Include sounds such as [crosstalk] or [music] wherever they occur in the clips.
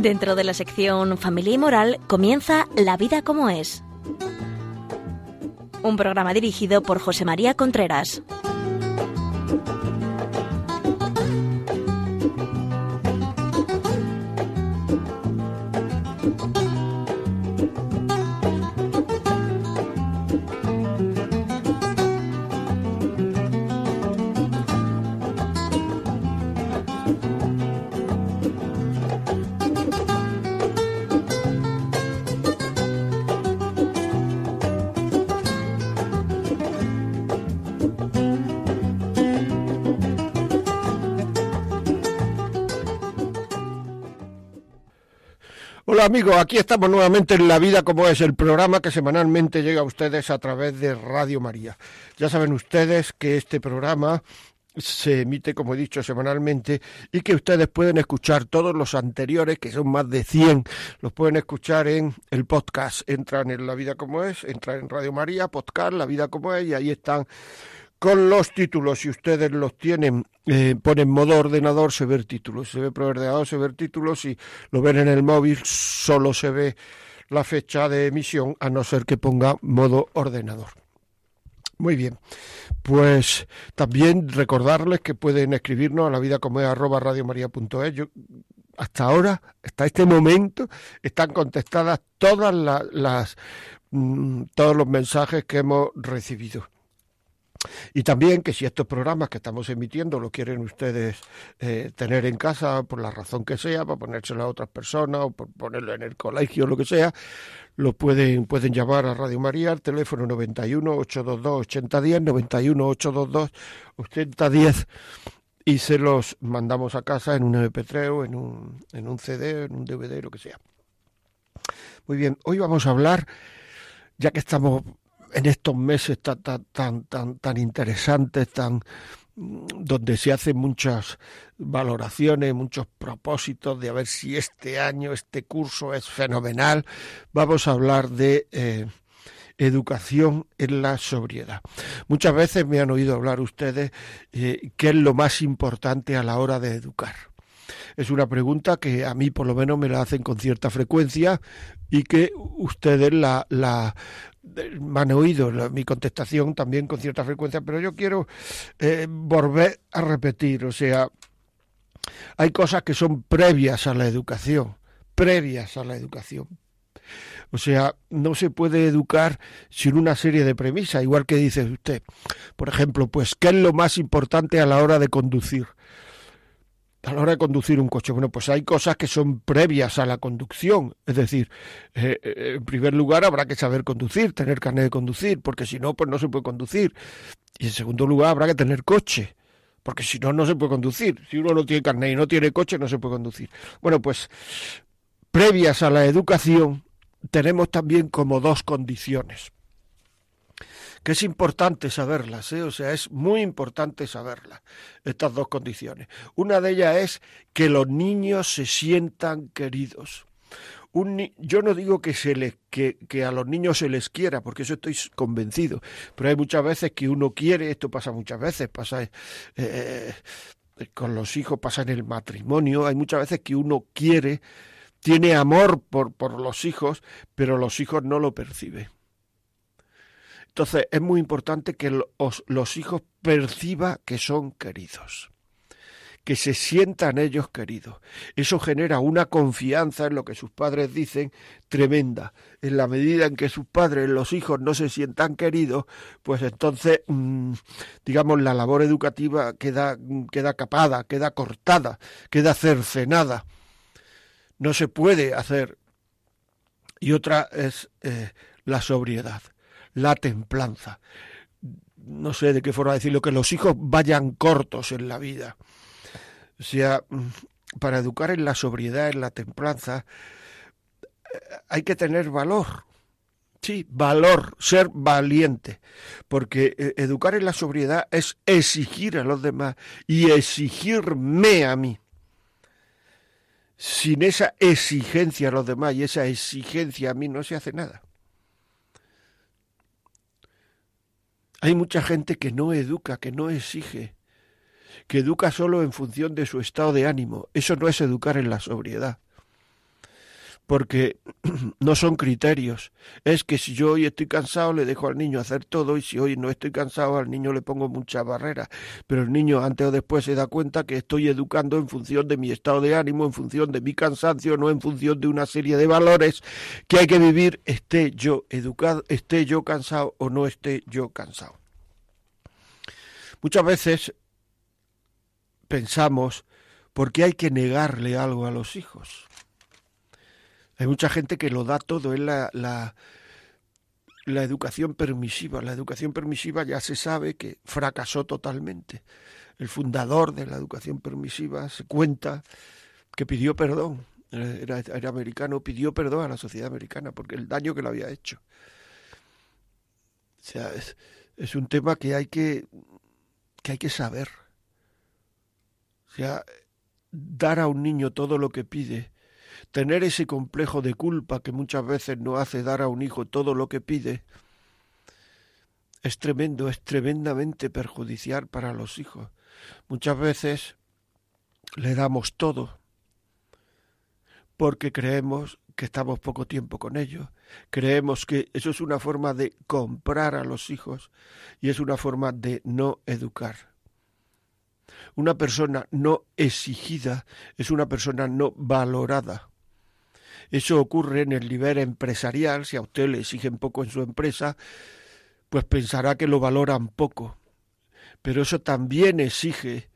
Dentro de la sección Familia y Moral comienza La vida como es. Un programa dirigido por José María Contreras. Amigos, aquí estamos nuevamente en La Vida como es, el programa que semanalmente llega a ustedes a través de Radio María. Ya saben ustedes que este programa se emite, como he dicho, semanalmente y que ustedes pueden escuchar todos los anteriores, que son más de 100, los pueden escuchar en el podcast. Entran en La Vida como es, entran en Radio María, podcast, La Vida como es, y ahí están con los títulos. Si ustedes los tienen, eh, ponen modo ordenador, se ve títulos. Se ve por se ve títulos. Si lo ven en el móvil, solo se ve la fecha de emisión, a no ser que ponga modo ordenador. Muy bien, pues también recordarles que pueden escribirnos a la vida como hasta ahora, hasta este momento, están contestadas todas las, mm, todos los mensajes que hemos recibido. Y también que si estos programas que estamos emitiendo lo quieren ustedes eh, tener en casa por la razón que sea, para ponérselo a otras personas o por ponerlo en el colegio o lo que sea, lo pueden, pueden llamar a Radio María al teléfono 91 822 8010, 91 822 8010 y se los mandamos a casa en un MP3 o en un, en un CD, en un DVD, lo que sea. Muy bien, hoy vamos a hablar, ya que estamos en estos meses tan, tan, tan, tan, interesantes, tan mm, donde se hacen muchas valoraciones, muchos propósitos de a ver si este año, este curso es fenomenal, vamos a hablar de eh, educación en la sobriedad. Muchas veces me han oído hablar ustedes eh, qué es lo más importante a la hora de educar. Es una pregunta que a mí por lo menos me la hacen con cierta frecuencia y que ustedes la, han oído mi contestación también con cierta frecuencia, pero yo quiero eh, volver a repetir, o sea, hay cosas que son previas a la educación, previas a la educación. O sea, no se puede educar sin una serie de premisas, igual que dice usted. Por ejemplo, pues, ¿qué es lo más importante a la hora de conducir? A la hora de conducir un coche. Bueno, pues hay cosas que son previas a la conducción. Es decir, eh, eh, en primer lugar habrá que saber conducir, tener carnet de conducir, porque si no, pues no se puede conducir. Y en segundo lugar habrá que tener coche, porque si no, no se puede conducir. Si uno no tiene carnet y no tiene coche, no se puede conducir. Bueno, pues previas a la educación tenemos también como dos condiciones que es importante saberlas, ¿eh? o sea, es muy importante saberlas, estas dos condiciones. Una de ellas es que los niños se sientan queridos. Un, yo no digo que, se les, que, que, a los niños se les quiera, porque eso estoy convencido, pero hay muchas veces que uno quiere, esto pasa muchas veces, pasa eh, eh, con los hijos, pasa en el matrimonio, hay muchas veces que uno quiere, tiene amor por, por los hijos, pero los hijos no lo perciben. Entonces es muy importante que los, hijos perciban que son queridos que se sientan ellos queridos. Eso genera una confianza en lo que sus padres dicen tremenda. En la medida en que sus padres, los hijos, no se sientan queridos, pues entonces, mm, digamos, la labor educativa queda, queda capada, queda cortada, queda cercenada. No se puede hacer. Y otra es eh, la sobriedad la templanza. No sé de qué forma decirlo, que los hijos vayan cortos en la vida. O sea, para educar en la sobriedad, en la templanza, eh, hay que tener valor. Sí, valor, ser valiente, porque eh, educar en la sobriedad es exigir a los demás y exigirme a mí. Sin esa exigencia a los demás y esa exigencia a mí no se hace nada. Hay mucha gente que no educa, que no exige, que educa solo en función de su estado de ánimo. Eso no es educar en la sobriedad. Porque [clears throat] no son criterios. Es que si yo hoy estoy cansado, le dejo al niño hacer todo y si hoy no estoy cansado, al niño le pongo muchas barreras. Pero el niño antes o después se da cuenta que estoy educando en función de mi estado de ánimo, en función de mi cansancio, no en función de una serie de valores que hay que vivir, esté yo educado, esté yo cansado o no esté yo cansado. Muchas veces pensamos, ¿por qué hay que negarle algo a los hijos? Hay mucha gente que lo da todo, es la, la, educación permisiva. La educación permisiva ya se sabe que fracasó totalmente. El fundador de la educación permisiva se cuenta que pidió perdón. Era, era, americano, pidió perdón a la sociedad americana porque el daño que le había hecho. O sea, es, es un tema que hay que, que hay que saber. O sea, dar a un niño todo lo que pide tener ese complejo de culpa que muchas veces no hace dar a un hijo todo lo que pide, es tremendo, es tremendamente perjudicial para los hijos. Muchas veces le damos todo porque creemos que estamos poco tiempo con ellos, creemos que eso es una forma de comprar a los hijos y es una forma de no educar. Una persona no exigida es una persona no valorada. Eso ocurre en el nivel empresarial, si a usted le exigen poco en su empresa, pues pensará que lo valoran poco. Pero eso también exige,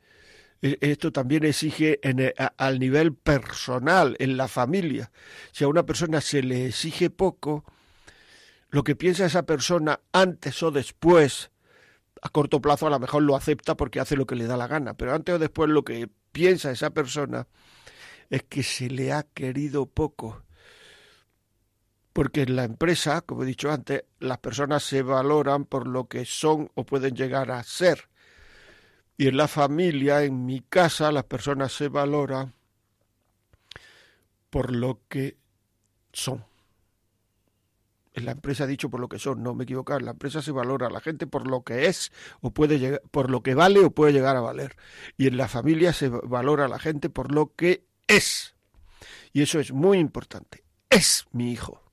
e, esto también exige en al nivel personal, en la familia. Si a una persona se le exige poco, lo que piensa esa persona antes o después, a corto plazo a lo mejor lo acepta porque hace lo que le da la gana, pero antes o después lo que piensa esa persona es que se le ha querido poco porque en la empresa, como he dicho antes, las personas se valoran por lo que son o pueden llegar a ser. Y en la familia, en mi casa, las personas se valoran por lo que son. En la empresa he dicho por lo que son, no me equivoco, en la empresa se valora a la gente por lo que es o puede llegar, por lo que vale o puede llegar a valer. Y en la familia se valora a la gente por lo que es. Y eso es muy importante. Es mi hijo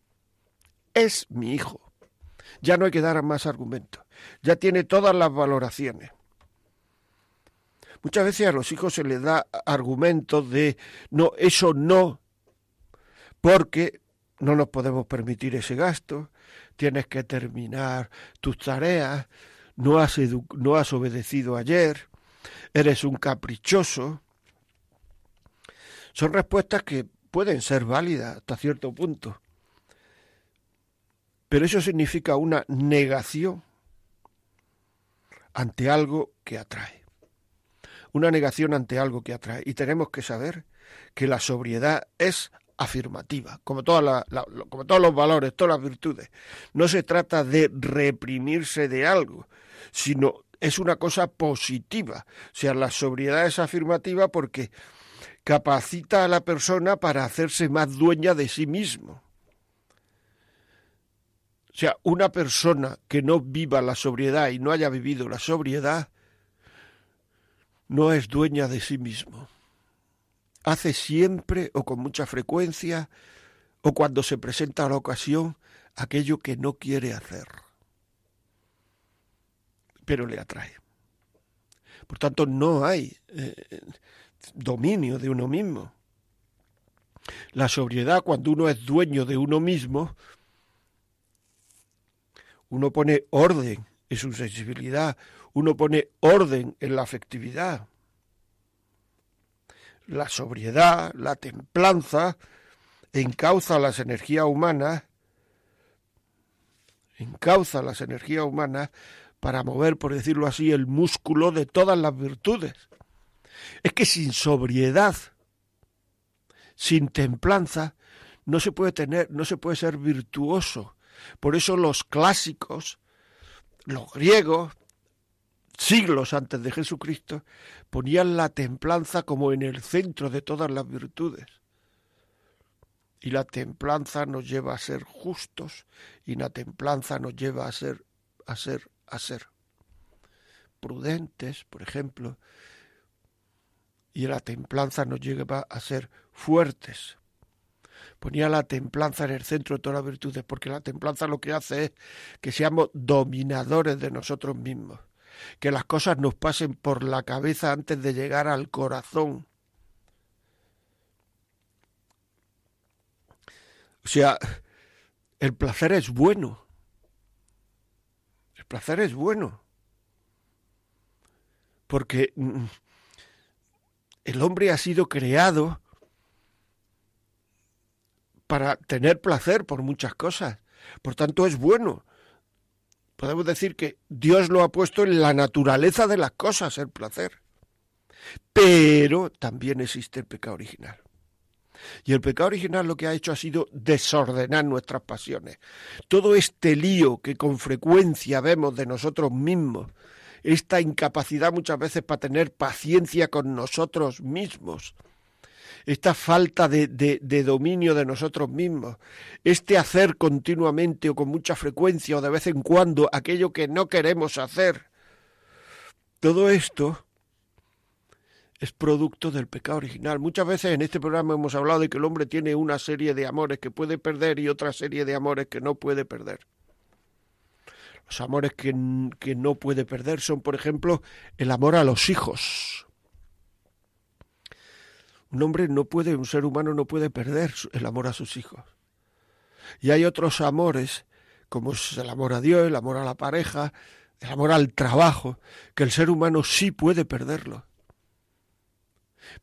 es mi hijo. Ya no hay que dar más argumentos. Ya tiene todas las valoraciones. Muchas veces a los hijos se les da argumentos de no, eso no, porque no nos podemos permitir ese gasto, tienes que terminar tus tareas, no has, no has obedecido ayer, eres un caprichoso. Son respuestas que pueden ser válidas hasta cierto punto, pero eso significa una negación ante algo que atrae. Una negación ante algo que atrae. Y tenemos que saber que la sobriedad es afirmativa, como, como todos los valores, todas las virtudes. No se trata de reprimirse de algo, sino es una cosa positiva. O sea, la sobriedad es afirmativa porque capacita a la persona para hacerse más dueña de sí mismo. O sea, una persona que no viva la sobriedad y no haya vivido la sobriedad, no es dueña de sí mismo. Hace siempre o con mucha frecuencia o cuando se presenta la ocasión aquello que no quiere hacer, pero le atrae. Por tanto, no hay eh, dominio de uno mismo. La sobriedad, cuando uno es dueño de uno mismo, uno pone orden en su sensibilidad, uno pone orden en la afectividad. La sobriedad, la templanza, encauza las energías humanas, encauza las energías humanas para mover, por decirlo así, el músculo de todas las virtudes. Es que sin sobriedad, sin templanza, no se puede tener, no se puede ser virtuoso, por eso los clásicos, los griegos, siglos antes de Jesucristo, ponían la templanza como en el centro de todas las virtudes. Y la templanza nos lleva a ser justos y la templanza nos lleva a ser a ser a ser prudentes, por ejemplo, y la templanza nos lleva a ser fuertes. ponía la templanza en el centro de todas las virtudes, porque la templanza lo que hace es que seamos dominadores de nosotros mismos, que las cosas nos pasen por la cabeza antes de llegar al corazón. O sea, el placer es bueno. El placer es bueno. Porque mm, el hombre ha sido creado para tener placer por muchas cosas. Por tanto, es bueno. Podemos decir que Dios lo ha puesto en la naturaleza de las cosas, el placer. Pero también existe el pecado original. Y el pecado original lo que ha hecho ha sido desordenar nuestras pasiones. Todo este lío que con frecuencia vemos de nosotros mismos, esta incapacidad muchas veces para tener paciencia con nosotros mismos, esta falta de, de, dominio de nosotros mismos, este hacer continuamente o con mucha frecuencia o de vez en cuando aquello que no queremos hacer. Todo esto es producto del pecado original. Muchas veces en este programa hemos hablado de que el hombre tiene una serie de amores que puede perder y otra serie de amores que no puede perder. Los amores que, que no puede perder son, por ejemplo, el amor a los hijos. Un hombre no puede, un ser humano no puede perder el amor a sus hijos. Y hay otros amores, como el amor a Dios, el amor a la pareja, el amor al trabajo, que el ser humano sí puede perderlo.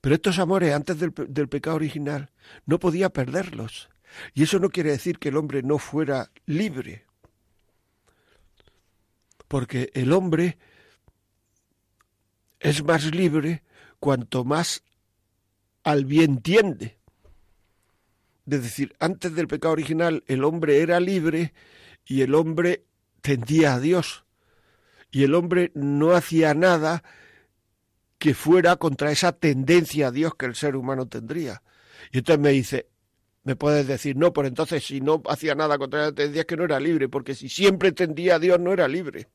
Pero estos amores antes del, del, pecado original no podía perderlos. Y eso no quiere decir que el hombre no fuera libre. Porque el hombre es más libre cuanto más al bien tiende. Es decir, antes del pecado original el hombre era libre y el hombre tendía a Dios. Y el hombre no hacía nada que fuera contra esa tendencia a Dios que el ser humano tendría. Y entonces me dice, me puedes decir, no, por entonces si no hacía nada contra esa tendencia es que no era libre, porque si siempre tendía a Dios no era libre.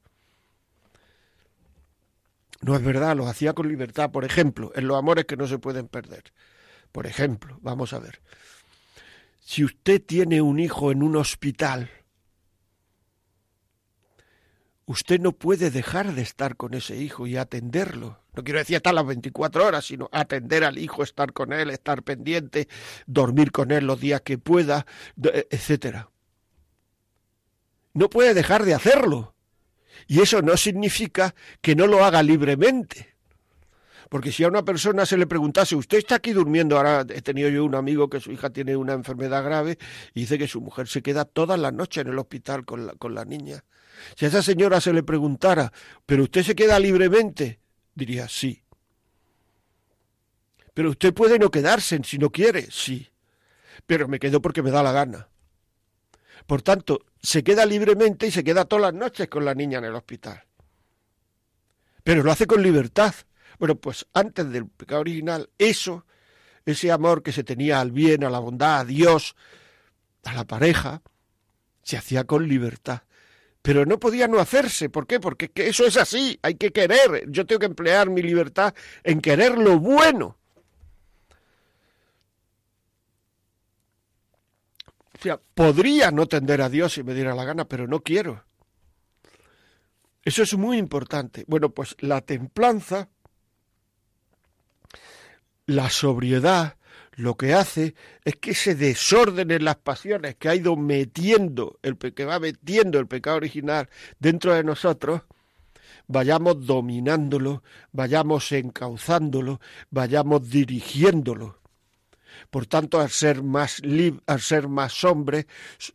No es verdad, lo hacía con libertad, por ejemplo, en los amores que no se pueden perder. Por ejemplo, vamos a ver. Si usted tiene un hijo en un hospital, usted no puede dejar de estar con ese hijo y atenderlo. No quiero decir estar las 24 horas, sino atender al hijo, estar con él, estar pendiente, dormir con él los días que pueda, etcétera. No puede dejar de hacerlo. Y eso no significa que no lo haga libremente. Porque si a una persona se le preguntase, usted está aquí durmiendo, ahora he tenido yo un amigo que su hija tiene una enfermedad grave y dice que su mujer se queda todas las noches en el hospital con la, con la niña. Si a esa señora se le preguntara, ¿pero usted se queda libremente? Diría, sí. Pero usted puede no quedarse si no quiere, sí. Pero me quedo porque me da la gana. Por tanto, se queda libremente y se queda todas las noches con la niña en el hospital. Pero lo hace con libertad. Bueno, pues antes del pecado original, eso, ese amor que se tenía al bien, a la bondad, a Dios, a la pareja, se hacía con libertad. Pero no podía no hacerse. ¿Por qué? Porque eso es así. Hay que querer. Yo tengo que emplear mi libertad en querer lo bueno. Podría no tender a Dios si me diera la gana, pero no quiero. Eso es muy importante. Bueno, pues la templanza, la sobriedad, lo que hace es que ese desorden en las pasiones que ha ido metiendo, el que va metiendo el pecado original dentro de nosotros, vayamos dominándolo, vayamos encauzándolo, vayamos dirigiéndolo. Por tanto, al ser más al ser más hombre,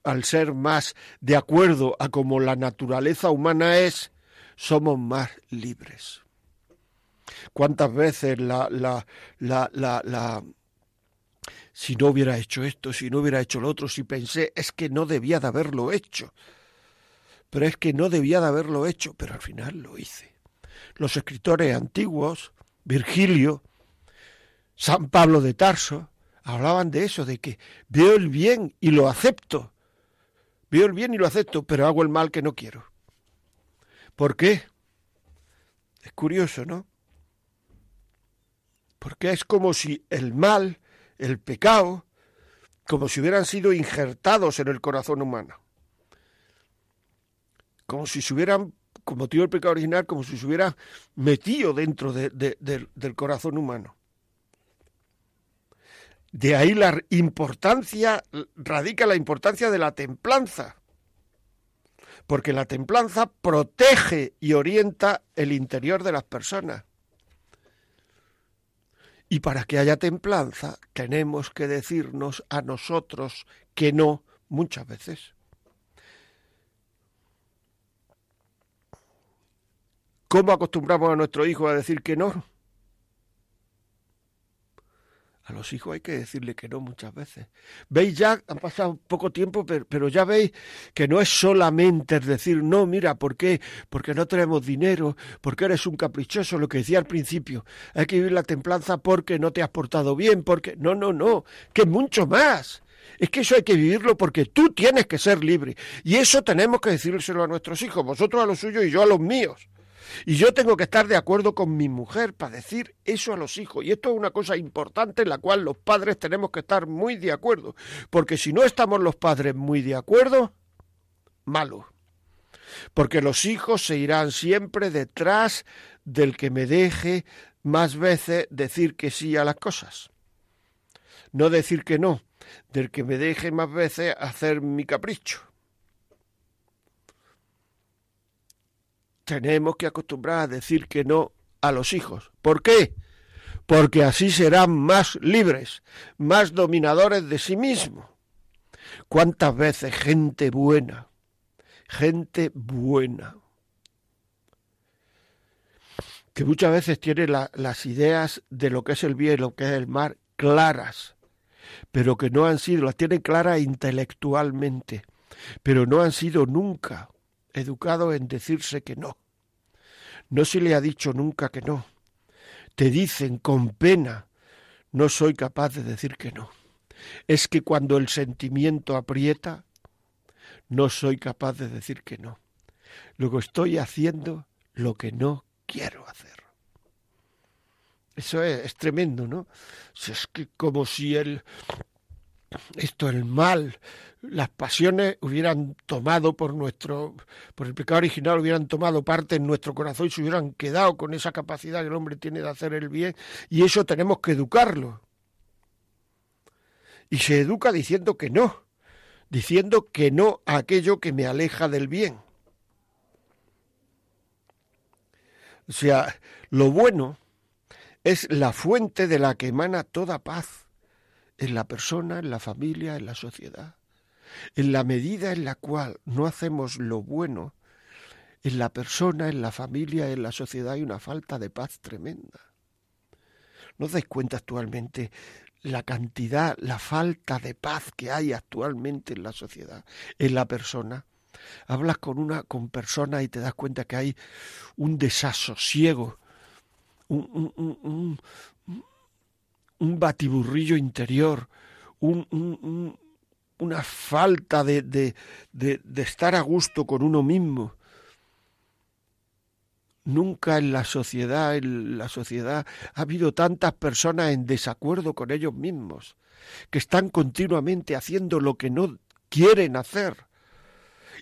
al ser más de acuerdo a como la naturaleza humana es, somos más libres. ¿Cuántas veces la, la, la, la, si no hubiera hecho esto, si no hubiera hecho lo otro, si pensé, es que no debía de haberlo hecho. Pero es que no debía de haberlo hecho, pero al final lo hice. Los escritores antiguos, Virgilio, San Pablo de Tarso, hablaban de eso, de que veo el bien y lo acepto. Veo el bien y lo acepto, pero hago el mal que no quiero. ¿Por qué? Es curioso, ¿no? Porque es como si el mal, el pecado, como si hubieran sido injertados en el corazón humano, como si se hubieran cometido el pecado original, como si se hubiera metido dentro del corazón humano. De ahí la importancia, radica la importancia de la templanza, porque la templanza protege y orienta el interior de las personas. Y para que haya templanza tenemos que decirnos a nosotros que no muchas veces. ¿Cómo acostumbramos a nuestro hijo a decir que no? A los hijos hay que decirle que no muchas veces. ¿Veis ya? Han pasado poco tiempo, pero, ya veis que no es solamente decir, no, mira, ¿por qué? Porque no tenemos dinero, porque eres un caprichoso, lo que decía al principio. Hay que vivir la templanza porque no te has portado bien, porque... No, no, no, que mucho más. Es que eso hay que vivirlo porque tú tienes que ser libre. Y eso tenemos que decírselo a nuestros hijos, vosotros a los suyos y yo a los míos. Y yo tengo que estar de acuerdo con mi mujer para decir eso a los hijos. Y esto es una cosa importante en la cual los padres tenemos que estar muy de acuerdo. Porque si no estamos los padres muy de acuerdo, malo. Porque los hijos se irán siempre detrás del que me deje más veces decir que sí a las cosas. No decir que no, del que me deje más veces hacer mi capricho. Tenemos que acostumbrar a decir que no a los hijos. ¿Por qué? Porque así serán más libres, más dominadores de sí mismos. ¿Cuántas veces gente buena, gente buena, que muchas veces tiene las ideas de lo que es el bien y lo que es el mal claras, pero que no han sido, las tienen claras intelectualmente, pero no han sido nunca educado en decirse que no. No se le ha dicho nunca que no. Te dicen con pena, no soy capaz de decir que no. Es que cuando el sentimiento aprieta, no soy capaz de decir que no. Luego estoy haciendo lo que no quiero hacer. Eso es, tremendo, ¿no? Es que como si el, esto, el mal, las pasiones hubieran tomado por nuestro, por el pecado original, hubieran tomado parte en nuestro corazón y se hubieran quedado con esa capacidad que el hombre tiene de hacer el bien, y eso tenemos que educarlo. Y se educa diciendo que no, diciendo que no a aquello que me aleja del bien. O sea, lo bueno es la fuente de la que emana toda paz en la persona, en la familia, en la sociedad. En la medida en la cual no hacemos lo bueno, en la persona, en la familia, en la sociedad hay una falta de paz tremenda. ¿No os dais cuenta actualmente la cantidad, la falta de paz que hay actualmente en la sociedad, en la persona? Hablas con una con personas y te das cuenta que hay un desasosiego, un, un, un, batiburrillo interior, un, una falta de, de, de, estar a gusto con uno mismo. Nunca en la sociedad, en la sociedad ha habido tantas personas en desacuerdo con ellos mismos, que están continuamente haciendo lo que no quieren hacer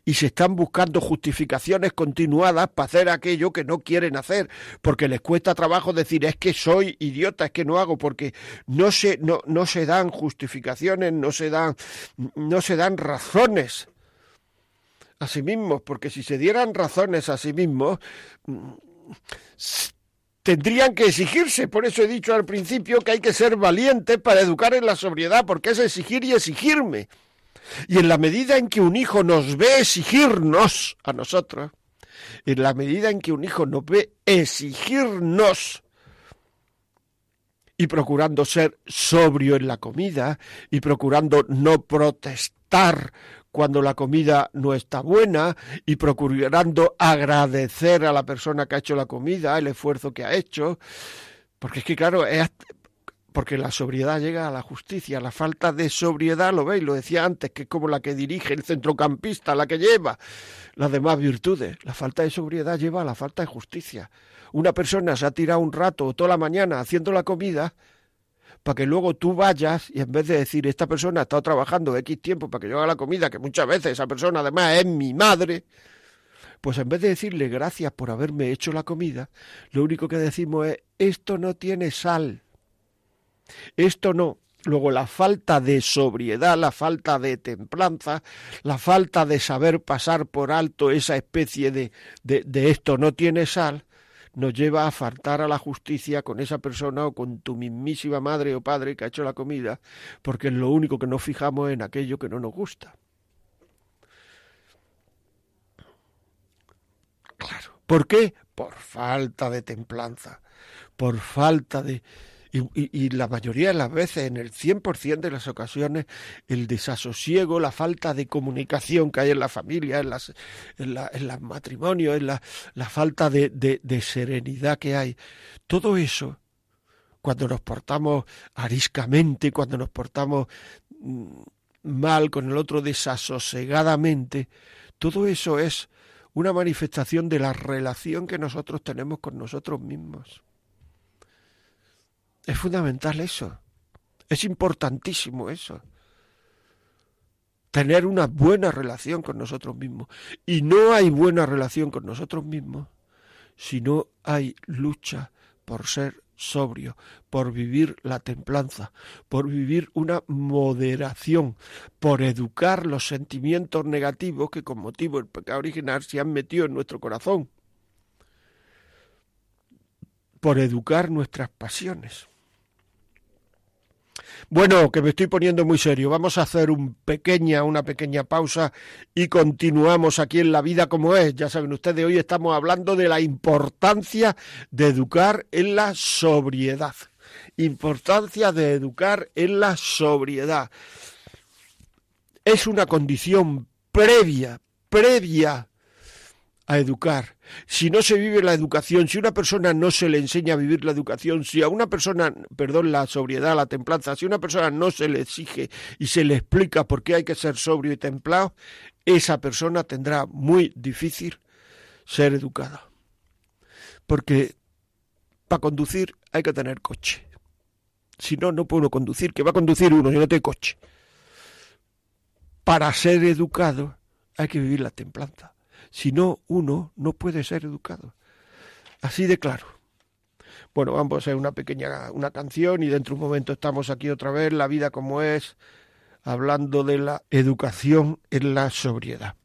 y se están buscando justificaciones continuadas para hacer aquello que no quieren hacer, porque les cuesta trabajo decir es que soy idiota, es que no hago, porque no se, no, no se dan justificaciones, no se dan, no se dan razones a sí mismos, porque si se dieran razones a sí mismos, tendrían que exigirse. Por eso he dicho al principio que hay que ser valiente para educar en la sobriedad, porque es exigir y exigirme. Y en la medida en que un hijo nos ve exigirnos a nosotros, en la medida en que un hijo nos ve exigirnos y procurando ser sobrio en la comida y procurando no protestar cuando la comida no está buena y procurando agradecer a la persona que ha hecho la comida el esfuerzo que ha hecho, porque es que claro, es, porque la sobriedad llega a la justicia. La falta de sobriedad, lo veis, lo decía antes, que es como la que dirige el centrocampista, la que lleva las demás virtudes. La falta de sobriedad lleva a la falta de justicia. Una persona se ha tirado un rato o toda la mañana haciendo la comida para que luego tú vayas y en vez de decir, esta persona ha estado trabajando X tiempo para que yo haga la comida, que muchas veces esa persona además es mi madre, pues en vez de decirle gracias por haberme hecho la comida, lo único que decimos es, esto no tiene sal. Esto no. Luego la falta de sobriedad, la falta de templanza, la falta de saber pasar por alto esa especie de, de, esto no tiene sal, nos lleva a faltar a la justicia con esa persona o con tu mismísima madre o padre que ha hecho la comida, porque es lo único que nos fijamos en aquello que no nos gusta. Claro. ¿Por qué? Por falta de templanza, por falta de, y, la mayoría de las veces, en el 100% de las ocasiones, el desasosiego, la falta de comunicación que hay en la familia, en, las, en, la, en los matrimonios, en la, la falta de, de, de serenidad que hay, todo eso, cuando nos portamos ariscamente, cuando nos portamos mm, mal con el otro desasosegadamente, todo eso es una manifestación de la relación que nosotros tenemos con nosotros mismos. Es fundamental eso. Es importantísimo eso. Tener una buena relación con nosotros mismos. Y no hay buena relación con nosotros mismos si no hay lucha por ser sobrio, por vivir la templanza, por vivir una moderación, por educar los sentimientos negativos que con motivo del pecado original se han metido en nuestro corazón, por educar nuestras pasiones. Bueno, que me estoy poniendo muy serio. Vamos a hacer una pequeña pausa y continuamos aquí en La Vida como es. Ya saben ustedes, hoy estamos hablando de la importancia de educar en la sobriedad. Importancia de educar en la sobriedad. Es una condición previa, previa a educar. Si no se vive la educación, si una persona no se le enseña a vivir la educación, si a una persona, perdón, la sobriedad, la templanza, si a una persona no se le exige y se le explica por qué hay que ser sobrio y templado, esa persona tendrá muy difícil ser educada. Porque para conducir hay que tener coche. Si no, no puedo conducir, que va a conducir uno y no tiene coche. Para ser educado hay que vivir la templanza. Si no, uno no puede ser educado. Así de claro. Bueno, vamos a una pequeña una canción y dentro de un momento estamos aquí otra vez, la vida como es, hablando de la educación en la sobriedad.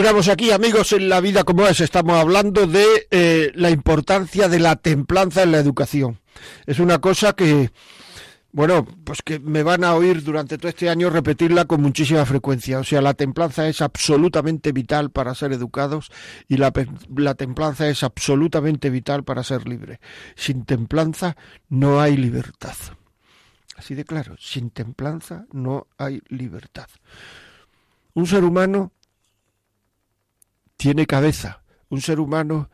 Continuamos aquí, amigos, en la vida como es. Estamos hablando de eh, la importancia de la templanza en la educación. Es una cosa que, bueno, pues que me van a oír durante todo este año repetirla con muchísima frecuencia. O sea, la templanza es absolutamente vital para ser educados y la, la templanza es absolutamente vital para ser libre. Sin templanza no hay libertad. Así de claro, sin templanza no hay libertad. Un ser humano tiene cabeza, un ser humano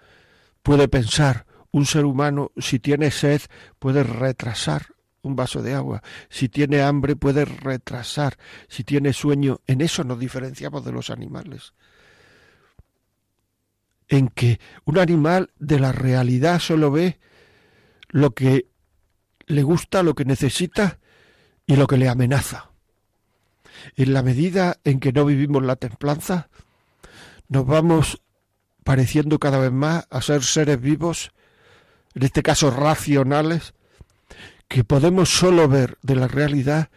puede pensar, un ser humano si tiene sed puede retrasar un vaso de agua, si tiene hambre puede retrasar, si tiene sueño, en eso nos diferenciamos de los animales. En que un animal de la realidad solo ve lo que le gusta, lo que necesita y lo que le amenaza. En la medida en que no vivimos la templanza, nos vamos pareciendo cada vez más a ser seres vivos, en este caso racionales, que podemos solo ver de la realidad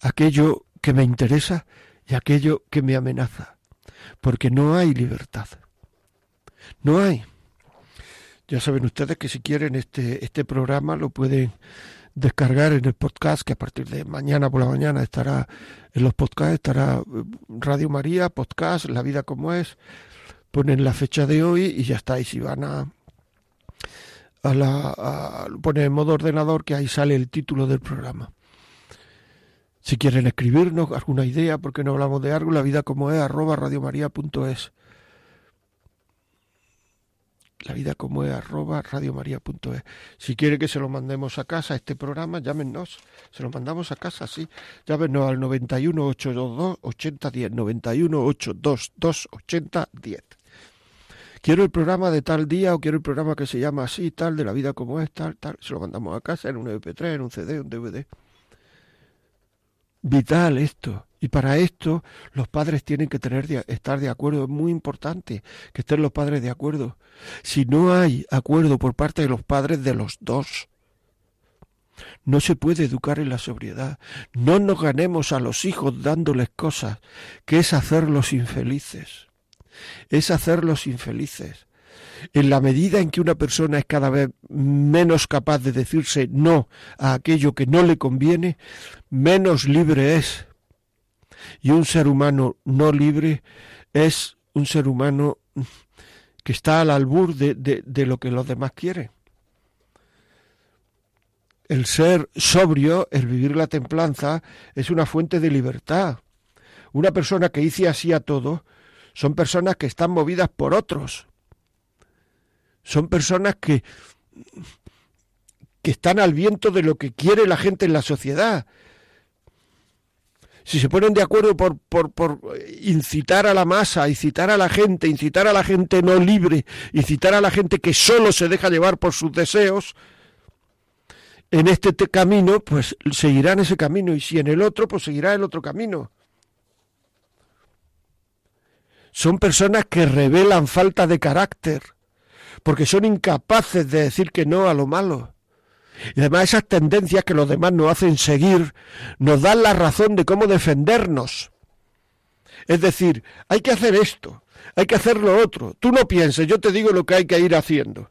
aquello que me interesa y aquello que me amenaza, porque no hay libertad. No hay. Ya saben ustedes que si quieren este, este programa lo pueden descargar en el podcast que a partir de mañana por la mañana estará en los podcasts, estará eh, Radio María, podcast, La vida como es, ponen la fecha de hoy y ya está, y si van a, a la a, poner en modo ordenador que ahí sale el título del programa. Si quieren escribirnos alguna idea, porque no hablamos de algo, la vida como es, arroba radiomaria.es la vida como es arroba radiomaria.es. Si quiere que se lo mandemos a casa, este programa, llámenos, se lo mandamos a casa, sí. Llámenos al 91 822 8010, 91 822 8010. Quiero el programa de tal día o quiero el programa que se llama así, tal, de la vida como es, tal, tal. Se lo mandamos a casa en un MP3, en un CD, un DVD. Vital esto. Y para esto los padres tienen que tener estar de acuerdo. Es muy importante que estén los padres de acuerdo. Si no hay acuerdo por parte de los padres de los dos, no se puede educar en la sobriedad. No nos ganemos a los hijos dándoles cosas, que es hacerlos infelices. Es hacerlos infelices. En la medida en que una persona es cada vez menos capaz de decirse no a aquello que no le conviene, menos libre es y un ser humano no libre es un ser humano que está al albur de, lo que los demás quieren. El ser sobrio, el vivir la templanza, es una fuente de libertad. Una persona que dice así a todo, son personas que están movidas por otros. Son personas que, que están al viento de lo que quiere la gente en la sociedad. Si se ponen de acuerdo por, por, por, incitar a la masa, incitar a la gente, incitar a la gente no libre, incitar a la gente que solo se deja llevar por sus deseos, en este camino, pues seguirán ese camino, y si en el otro, pues seguirá el otro camino. Son personas que revelan falta de carácter, porque son incapaces de decir que no a lo malo. Y además esas tendencias que los demás nos hacen seguir nos dan la razón de cómo defendernos. Es decir, hay que hacer esto, hay que hacer lo otro. Tú no pienses, yo te digo lo que hay que ir haciendo.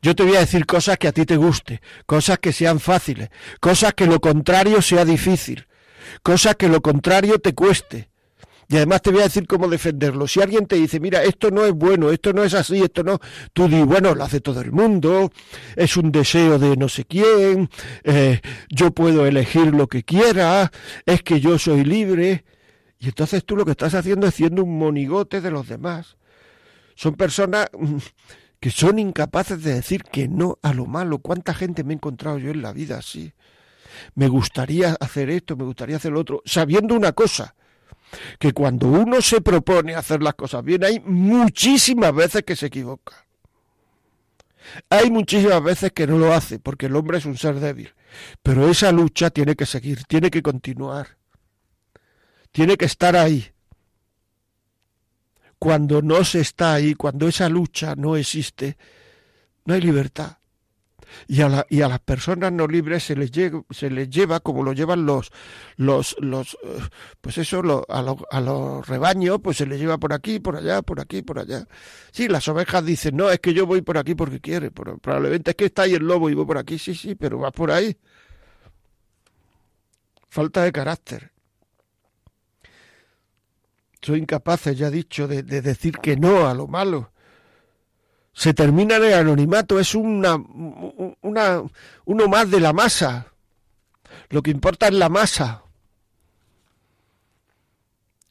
Yo te voy a decir cosas que a ti te guste, cosas que sean fáciles, cosas que lo contrario sea difícil, cosas que lo contrario te cueste. Y además te voy a decir cómo defenderlo. Si alguien te dice, mira, esto no es bueno, esto no es así, esto no, tú di, bueno, lo hace todo el mundo, es un deseo de no sé quién, eh, yo puedo elegir lo que quiera, es que yo soy libre. Y entonces tú lo que estás haciendo es siendo un monigote de los demás. Son personas mm, que son incapaces de decir que no a lo malo. ¿Cuánta gente me he encontrado yo en la vida así? Me gustaría hacer esto, me gustaría hacer lo otro, sabiendo una cosa, que cuando uno se propone hacer las cosas bien, hay muchísimas veces que se equivoca. Hay muchísimas veces que no lo hace, porque el hombre es un ser débil. Pero esa lucha tiene que seguir, tiene que continuar. Tiene que estar ahí. Cuando no se está ahí, cuando esa lucha no existe, no hay libertad. Y a, la, y a las personas no libres se les, se les lleva como lo llevan los, los, los eh, pues eso, a, a los rebaños, pues se les lleva por aquí, por allá, por aquí, por allá. Sí, las ovejas dicen, no, es que yo voy por aquí porque quiere, probablemente es que está ahí el lobo y voy por aquí, sí, sí, pero va por ahí. Falta de carácter. Soy incapaz, ya dicho, de, de decir que no a lo malo se termina en el anonimato, es una, una, uno más de la masa. Lo que importa es la masa,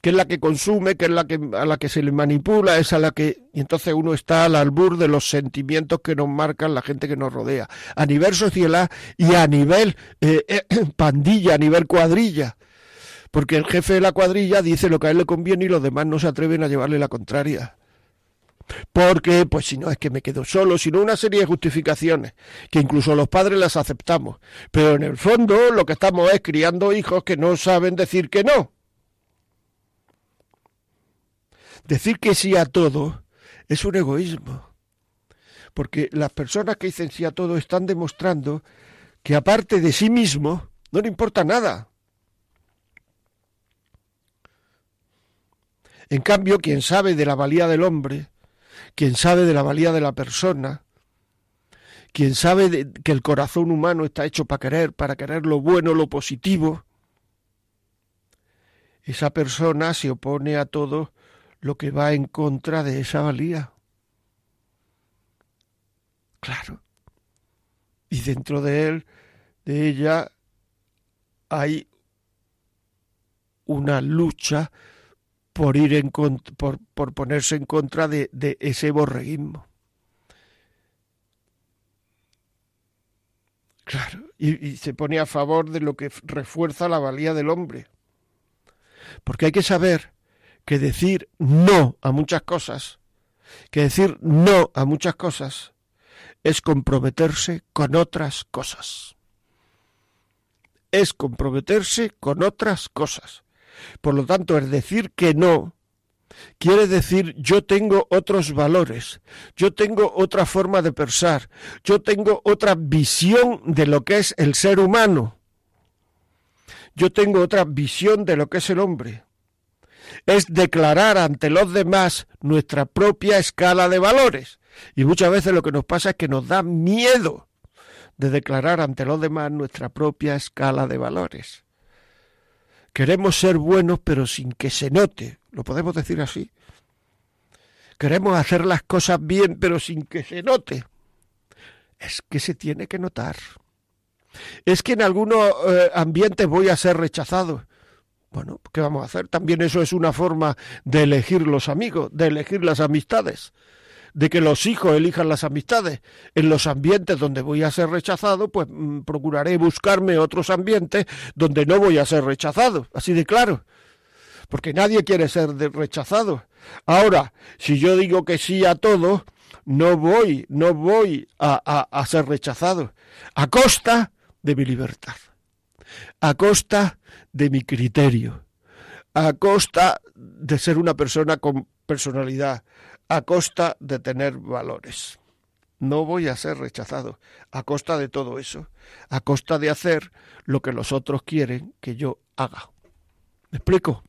que es la que consume, que es la que, a la que se le manipula, es a la que... Y entonces uno está al albur de los sentimientos que nos marcan la gente que nos rodea, a nivel sociedad y a nivel eh, eh, [clears throat] pandilla, a nivel cuadrilla. Porque el jefe de la cuadrilla dice lo que a él le conviene y los demás no se atreven a llevarle la contraria porque pues si no es que me quedo solo, sino una serie de justificaciones que incluso los padres las aceptamos, pero en el fondo lo que estamos es criando hijos que no saben decir que no. Decir que sí a todo es un egoísmo, porque las personas que dicen sí a todo están demostrando que aparte de sí mismo no le importa nada. En cambio, quien sabe de la valía del hombre, quien sabe de la valía de la persona, quien sabe que el corazón humano está hecho para querer, para querer lo bueno, lo positivo, esa persona se opone a todo lo que va en contra de esa valía. Claro. Y dentro de él, de ella, hay una lucha por ir por, por ponerse en contra de, de ese borreguismo. Claro, y, y, se pone a favor de lo que refuerza la valía del hombre. Porque hay que saber que decir no a muchas cosas, que decir no a muchas cosas, es comprometerse con otras cosas. Es comprometerse con otras cosas. Por lo tanto, el decir que no quiere decir yo tengo otros valores, yo tengo otra forma de pensar, yo tengo otra visión de lo que es el ser humano, yo tengo otra visión de lo que es el hombre. Es declarar ante los demás nuestra propia escala de valores. Y muchas veces lo que nos pasa es que nos da miedo de declarar ante los demás nuestra propia escala de valores. Queremos ser buenos pero sin que se note, lo podemos decir así. Queremos hacer las cosas bien pero sin que se note. Es que se tiene que notar. Es que en algunos eh, ambientes voy a ser rechazado. Bueno, ¿qué vamos a hacer? También eso es una forma de elegir los amigos, de elegir las amistades de que los hijos elijan las amistades. En los ambientes donde voy a ser rechazado, pues mm, procuraré buscarme otros ambientes donde no voy a ser rechazado, así de claro. Porque nadie quiere ser rechazado. Ahora, si yo digo que sí a todo, no voy, no voy a, a, a ser rechazado. A costa de mi libertad. A costa de mi criterio. A costa de ser una persona con personalidad, a costa de tener valores. No voy a ser rechazado a costa de todo eso, a costa de hacer lo que los otros quieren que yo haga. ¿Me explico?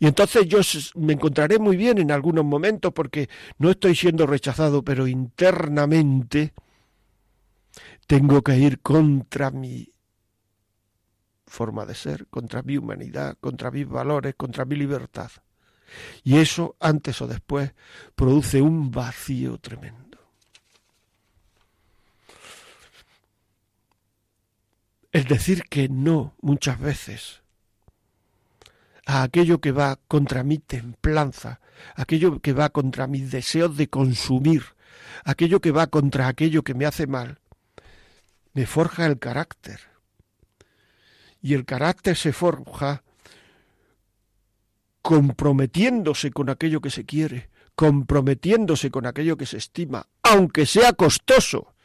Y entonces yo me encontraré muy bien en algunos momentos porque no estoy siendo rechazado, pero internamente tengo que ir contra mi forma de ser, contra mi humanidad, contra mis valores, contra mi libertad. Y eso, antes o después, produce un vacío tremendo. El decir que no muchas veces a aquello que va contra mi templanza, aquello que va contra mis deseos de consumir, aquello que va contra aquello que me hace mal, me forja el carácter. Y el carácter se forja comprometiéndose con aquello que se quiere, comprometiéndose con aquello que se estima, aunque sea costoso.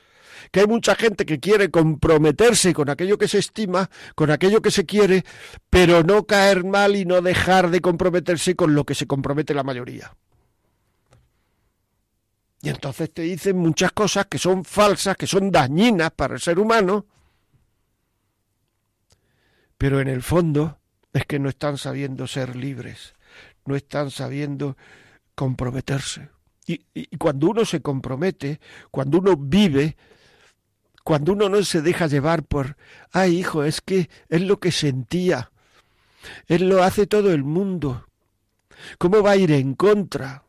Que hay mucha gente que quiere comprometerse con aquello que se estima, con aquello que se quiere, pero no caer mal y no dejar de comprometerse con lo que se compromete la mayoría. Y entonces te dicen muchas cosas que son falsas, que son dañinas para el ser humano, pero en el fondo es que no están sabiendo ser libres, no están sabiendo comprometerse. Y, cuando uno se compromete, cuando uno vive, cuando uno no se deja llevar por, ay hijo, es que es lo que sentía, él lo hace todo el mundo, ¿cómo va a ir en contra?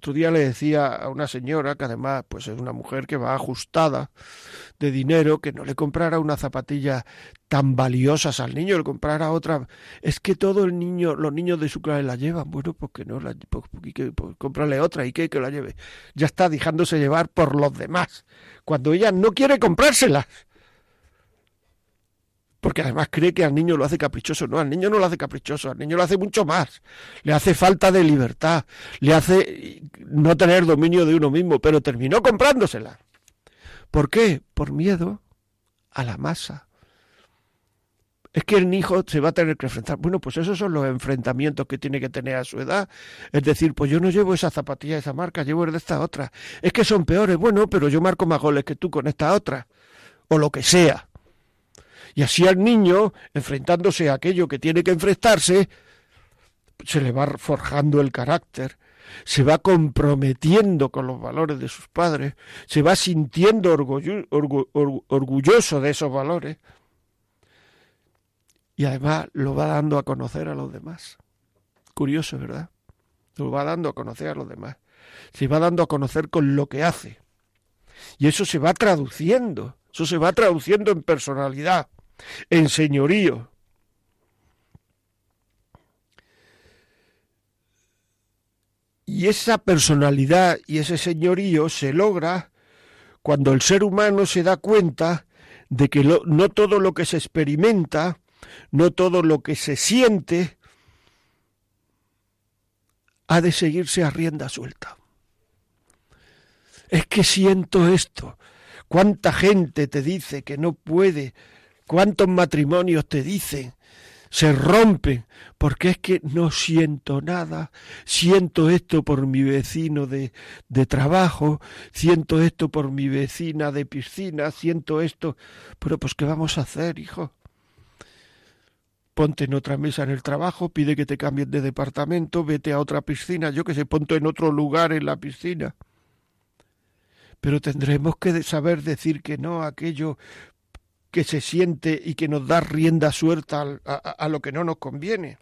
Otro día le decía a una señora, que además pues es una mujer que va ajustada de dinero, que no le comprara una zapatilla tan valiosas al niño, le comprara otra. Es que todo el niño, los niños de su clase la llevan. Bueno, pues que no la pues, pues, pues, comprarle otra y que, que la lleve. Ya está dejándose llevar por los demás. Cuando ella no quiere comprárselas porque además cree que al niño lo hace caprichoso. No, al niño no lo hace caprichoso, al niño lo hace mucho más. Le hace falta de libertad, le hace no tener dominio de uno mismo, pero terminó comprándosela. ¿Por qué? Por miedo a la masa. Es que el hijo se va a tener que enfrentar. Bueno, pues esos son los enfrentamientos que tiene que tener a su edad. Es decir, pues yo no llevo esa zapatilla esa marca, llevo el de esta otra. Es que son peores, bueno, pero yo marco más goles que tú con esta otra. O lo que sea. Y así al niño, enfrentándose a aquello que tiene que enfrentarse, se le va forjando el carácter, se va comprometiendo con los valores de sus padres, se va sintiendo orgulloso de esos valores y además lo va dando a conocer a los demás. Curioso, ¿verdad? Lo va dando a conocer a los demás. Se va dando a conocer con lo que hace. Y eso se va traduciendo, eso se va traduciendo en personalidad en señorío. Y esa personalidad y ese señorío se logra cuando el ser humano se da cuenta de que no todo lo que se experimenta, no todo lo que se siente, ha de seguirse a rienda suelta. Es que siento esto. ¿Cuánta gente te dice que no puede ¿Cuántos matrimonios te dicen? Se rompen porque es que no siento nada, siento esto por mi vecino de, de trabajo, siento esto por mi vecina de piscina, siento esto, pero pues ¿qué vamos a hacer, hijo? ponte en otra mesa en el trabajo, pide que te cambien de departamento, vete a otra piscina, yo que sé, ponte en otro lugar en la piscina. Pero tendremos que saber decir que no a aquello que se siente y que nos da rienda suelta a, lo que no nos conviene.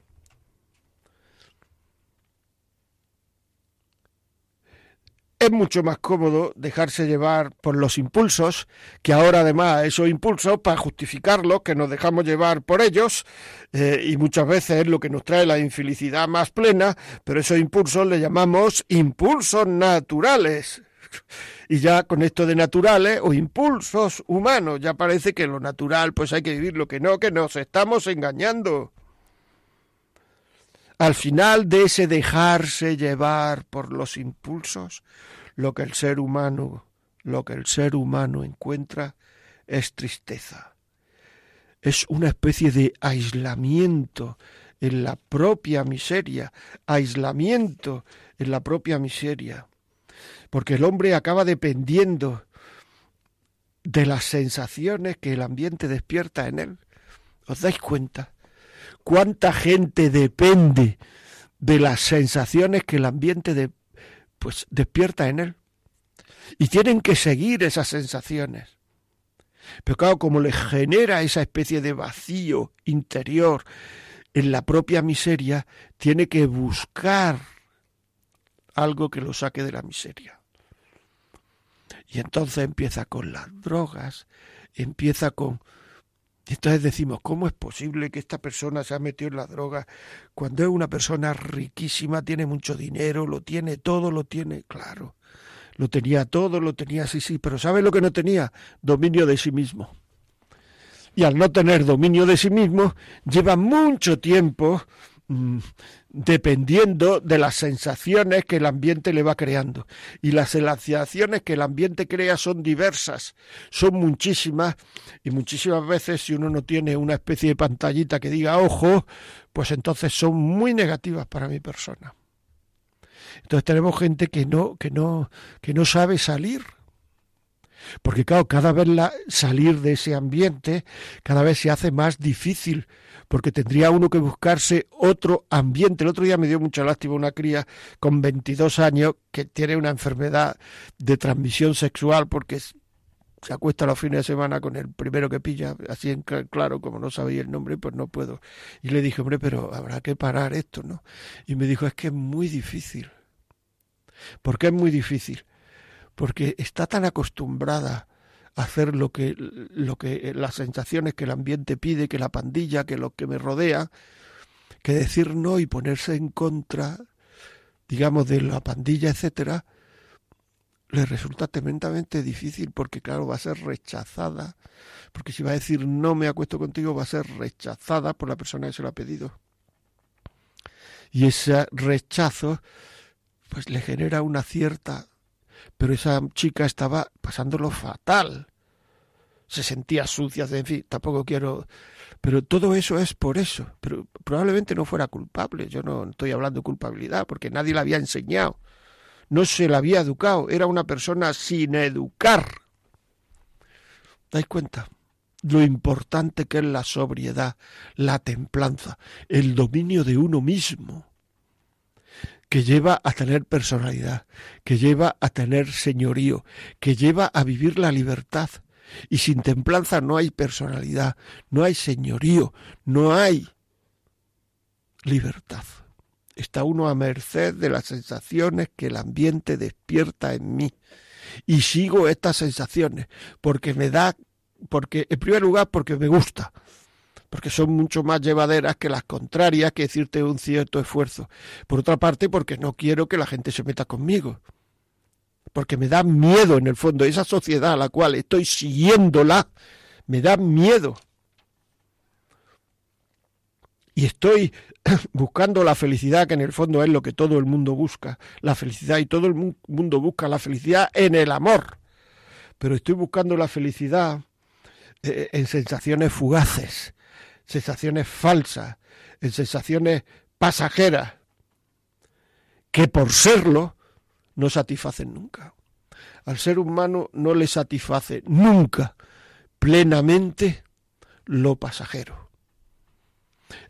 Es mucho más cómodo dejarse llevar por los impulsos, que ahora además esos impulsos, para justificarlos, que nos dejamos llevar por ellos, eh, y muchas veces es lo que nos trae la infelicidad más plena, pero esos impulsos le llamamos impulsos naturales. [laughs] Y ya con esto de naturales o impulsos humanos, ya parece que lo natural pues hay que vivir lo que no, que nos estamos engañando. Al final de ese dejarse llevar por los impulsos, lo que el ser humano, lo que el ser humano encuentra es tristeza. Es una especie de aislamiento en la propia miseria, aislamiento en la propia miseria porque el hombre acaba dependiendo de las sensaciones que el ambiente despierta en él. ¿Os dais cuenta? ¿Cuánta gente depende de las sensaciones que el ambiente pues, despierta en él? Y tienen que seguir esas sensaciones. Pero claro, como le genera esa especie de vacío interior en la propia miseria, tiene que buscar algo que lo saque de la miseria. Y entonces empieza con las drogas, empieza con... Entonces decimos, ¿cómo es posible que esta persona se ha metido en la droga cuando es una persona riquísima, tiene mucho dinero, lo tiene todo, lo tiene, claro, lo tenía todo, lo tenía sí, sí, pero ¿sabe lo que no tenía? Dominio de sí mismo. Y al no tener dominio de sí mismo, lleva mucho tiempo dependiendo de las sensaciones que el ambiente le va creando. Y las sensaciones que el ambiente crea son diversas, son muchísimas, y muchísimas veces si uno no tiene una especie de pantallita que diga ojo, pues entonces son muy negativas para mi persona. Entonces tenemos gente que no, que no, que no sabe salir. Porque claro, cada vez la, salir de ese ambiente cada vez se hace más difícil, porque tendría uno que buscarse otro ambiente. El otro día me dio mucha lástima una cría con 22 años que tiene una enfermedad de transmisión sexual porque se acuesta los fines de semana con el primero que pilla, así en claro, como no sabía el nombre, pues no puedo. Y le dije, hombre, pero habrá que parar esto, ¿no? Y me dijo, es que es muy difícil. ¿Por qué es muy difícil? Porque está tan acostumbrada hacer lo que, lo que las sensaciones que el ambiente pide, que la pandilla, que lo que me rodea, que decir no y ponerse en contra, digamos, de la pandilla, etcétera, le resulta tremendamente difícil porque, claro, va a ser rechazada. Porque si va a decir no me acuesto contigo, va a ser rechazada por la persona que se lo ha pedido. Y ese rechazo pues le genera una cierta... Pero esa chica estaba pasándolo fatal. Se sentía sucia, en fin, tampoco quiero... Pero todo eso es por eso. Pero probablemente no fuera culpable. Yo no estoy hablando de culpabilidad porque nadie la había enseñado. No se la había educado. Era una persona sin educar. ¿Dais cuenta? Lo importante que es la sobriedad, la templanza, el dominio de uno mismo que lleva a tener personalidad, que lleva a tener señorío, que lleva a vivir la libertad. Y sin templanza no hay personalidad, no hay señorío, no hay libertad. Está uno a merced de las sensaciones que el ambiente despierta en mí. Y sigo estas sensaciones porque me da, porque en primer lugar porque me gusta, porque son mucho más llevaderas que las contrarias, que decirte un cierto esfuerzo. Por otra parte, porque no quiero que la gente se meta conmigo. Porque me da miedo en el fondo, esa sociedad a la cual estoy siguiéndola, me da miedo. Y estoy [clears throat] buscando la felicidad, que en el fondo es lo que todo el mundo busca, la felicidad, y todo el mundo busca la felicidad en el amor. Pero estoy buscando la felicidad eh, en sensaciones fugaces, sensaciones falsas, en sensaciones pasajeras, que por serlo no satisfacen nunca. Al ser humano no le satisface nunca plenamente lo pasajero.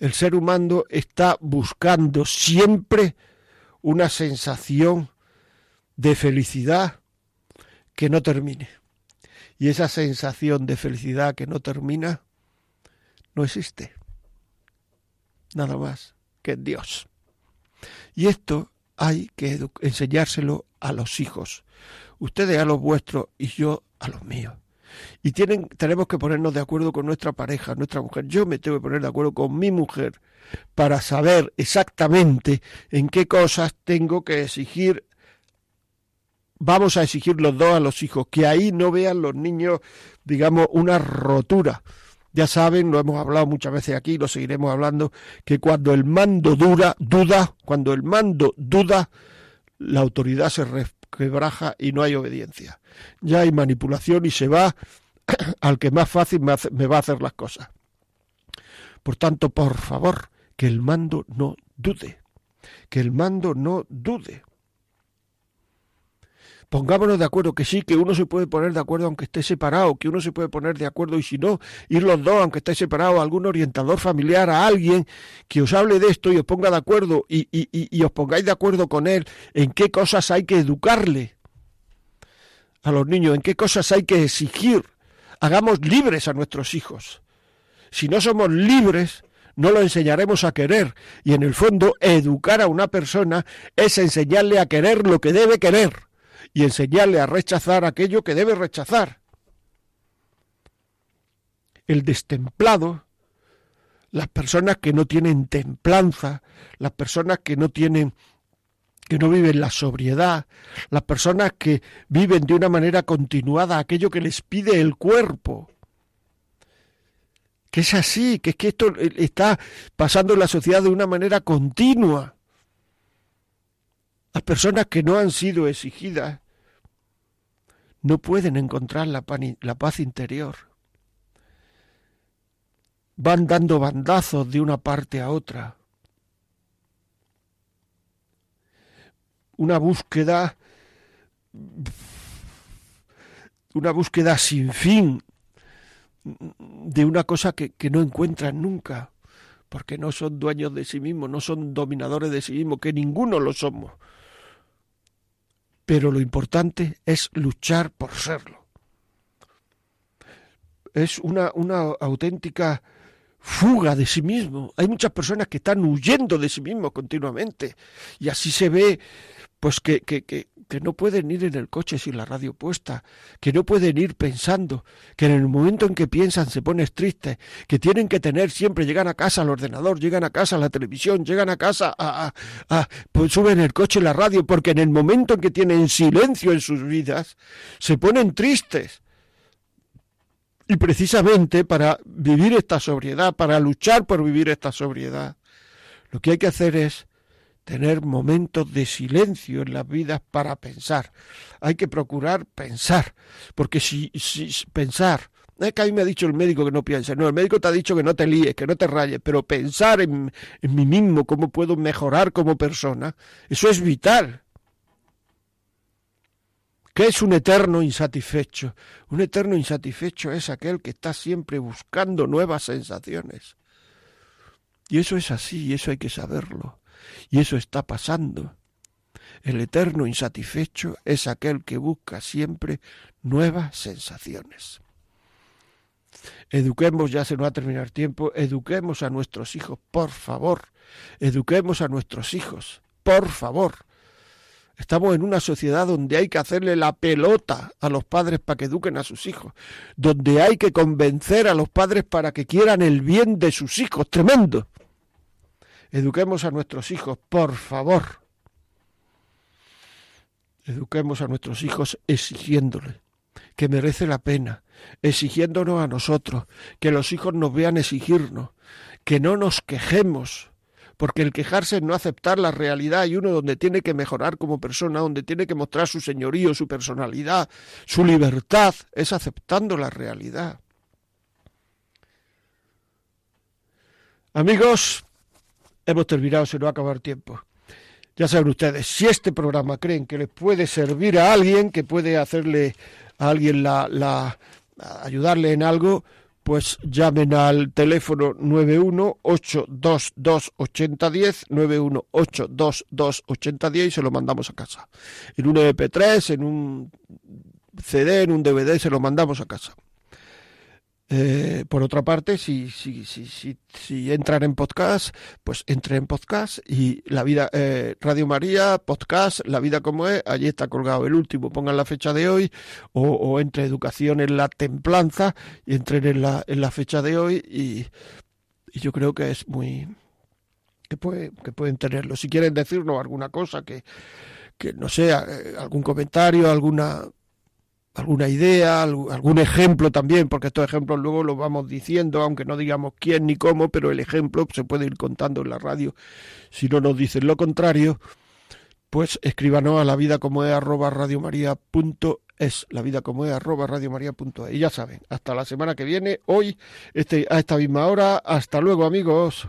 El ser humano está buscando siempre una sensación de felicidad que no termine. Y esa sensación de felicidad que no termina no existe. Nada más que Dios. Y esto hay que enseñárselo a los hijos. Ustedes a los vuestros y yo a los míos. Y tienen, tenemos que ponernos de acuerdo con nuestra pareja, nuestra mujer. Yo me tengo que poner de acuerdo con mi mujer para saber exactamente en qué cosas tengo que exigir. Vamos a exigir los dos a los hijos, que ahí no vean los niños, digamos, una rotura ya saben, lo hemos hablado muchas veces aquí, lo seguiremos hablando, que cuando el mando dura, duda, cuando el mando duda, la autoridad se resquebraja y no hay obediencia. Ya hay manipulación y se va [clears throat] al que más fácil me, me va a hacer las cosas. Por tanto, por favor, que el mando no dude, que el mando no dude pongámonos de acuerdo, que sí, que uno se puede poner de acuerdo aunque esté separado, que uno se puede poner de acuerdo y si no, ir los dos aunque esté separado, algún orientador familiar, a alguien que os hable de esto y os ponga de acuerdo y, y, os pongáis de acuerdo con él en qué cosas hay que educarle a los niños, en qué cosas hay que exigir. Hagamos libres a nuestros hijos. Si no somos libres, no lo enseñaremos a querer. Y en el fondo, educar a una persona es enseñarle a querer lo que debe querer y enseñarle a rechazar aquello que debe rechazar. El destemplado, las personas que no tienen templanza, las personas que no tienen que no viven la sobriedad, las personas que viven de una manera continuada aquello que les pide el cuerpo. Que es así, que es que esto está pasando en la sociedad de una manera continua. Las personas que no han sido exigidas no pueden encontrar la, paz interior. Van dando bandazos de una parte a otra. una búsqueda una búsqueda sin fin de una cosa que, que, no encuentran nunca, porque no son dueños de sí mismos, no son dominadores de sí mismos, que ninguno lo somos. Pero lo importante es luchar por serlo. Es una, una auténtica fuga de sí mismo. Hay muchas personas que están huyendo de sí mismos continuamente. Y así se ve, pues que, que, que, que, no pueden ir en el coche sin la radio puesta, que no pueden ir pensando, que en el momento en que piensan se ponen tristes, que tienen que tener siempre, llegan a casa al ordenador, llegan a casa a la televisión, llegan a casa a, a, a pues suben el coche la radio, porque en el momento en que tienen silencio en sus vidas, se ponen tristes. Y precisamente para vivir esta sobriedad, para luchar por vivir esta sobriedad, lo que hay que hacer es tener momentos de silencio en las vidas para pensar. Hay que procurar pensar, porque si, si pensar, es que a mí me ha dicho el médico que no pienses, no, el médico te ha dicho que no te líes, que no te rayes, pero pensar en, en mí mismo, cómo puedo mejorar como persona, eso es vital. ¿Qué es un eterno insatisfecho? Un eterno insatisfecho es aquel que está siempre buscando nuevas sensaciones. Y eso es así, y eso hay que saberlo. Y eso está pasando. El eterno insatisfecho es aquel que busca siempre nuevas sensaciones. Eduquemos, ya se nos va a terminar tiempo, eduquemos a nuestros hijos, por favor. Eduquemos a nuestros hijos, por favor. Estamos en una sociedad donde hay que hacerle la pelota a los padres para que eduquen a sus hijos, donde hay que convencer a los padres para que quieran el bien de sus hijos. Tremendo. Eduquemos a nuestros hijos, por favor. Eduquemos a nuestros hijos exigiéndoles que merece la pena, exigiéndonos a nosotros, que los hijos nos vean exigirnos, que no nos quejemos, porque el quejarse es no aceptar la realidad y uno donde tiene que mejorar como persona, donde tiene que mostrar su señorío, su personalidad, su libertad, es aceptando la realidad. Amigos, hemos terminado, se nos ha acabado el tiempo. Ya saben ustedes, si este programa creen que les puede servir a alguien, que puede hacerle a alguien la, la ayudarle en algo, pues llamen al teléfono 918228010, 918228010 y se lo mandamos a casa. En un MP3, en un CD, en un DVD, se lo mandamos a casa. Eh, por otra parte, si, si, si, si, entran en podcast, pues entren en podcast y la vida, eh, Radio María, podcast, La vida como es, allí está colgado el último, pongan la fecha de hoy, o, o entre educación en la templanza y entren en la, en la fecha de hoy y, yo creo que es muy, que, puede, que pueden tenerlo. Si quieren decirnos alguna cosa que, que no sea, eh, algún comentario, alguna alguna idea, algún ejemplo también, porque estos ejemplos luego los vamos diciendo, aunque no digamos quién ni cómo, pero el ejemplo se puede ir contando en la radio. Si no nos dicen lo contrario, pues escríbanos a la vida como es arroba es la vida como es arroba radiomaria.es. Y ya saben, hasta la semana que viene, hoy, este, a esta misma hora. Hasta luego, amigos.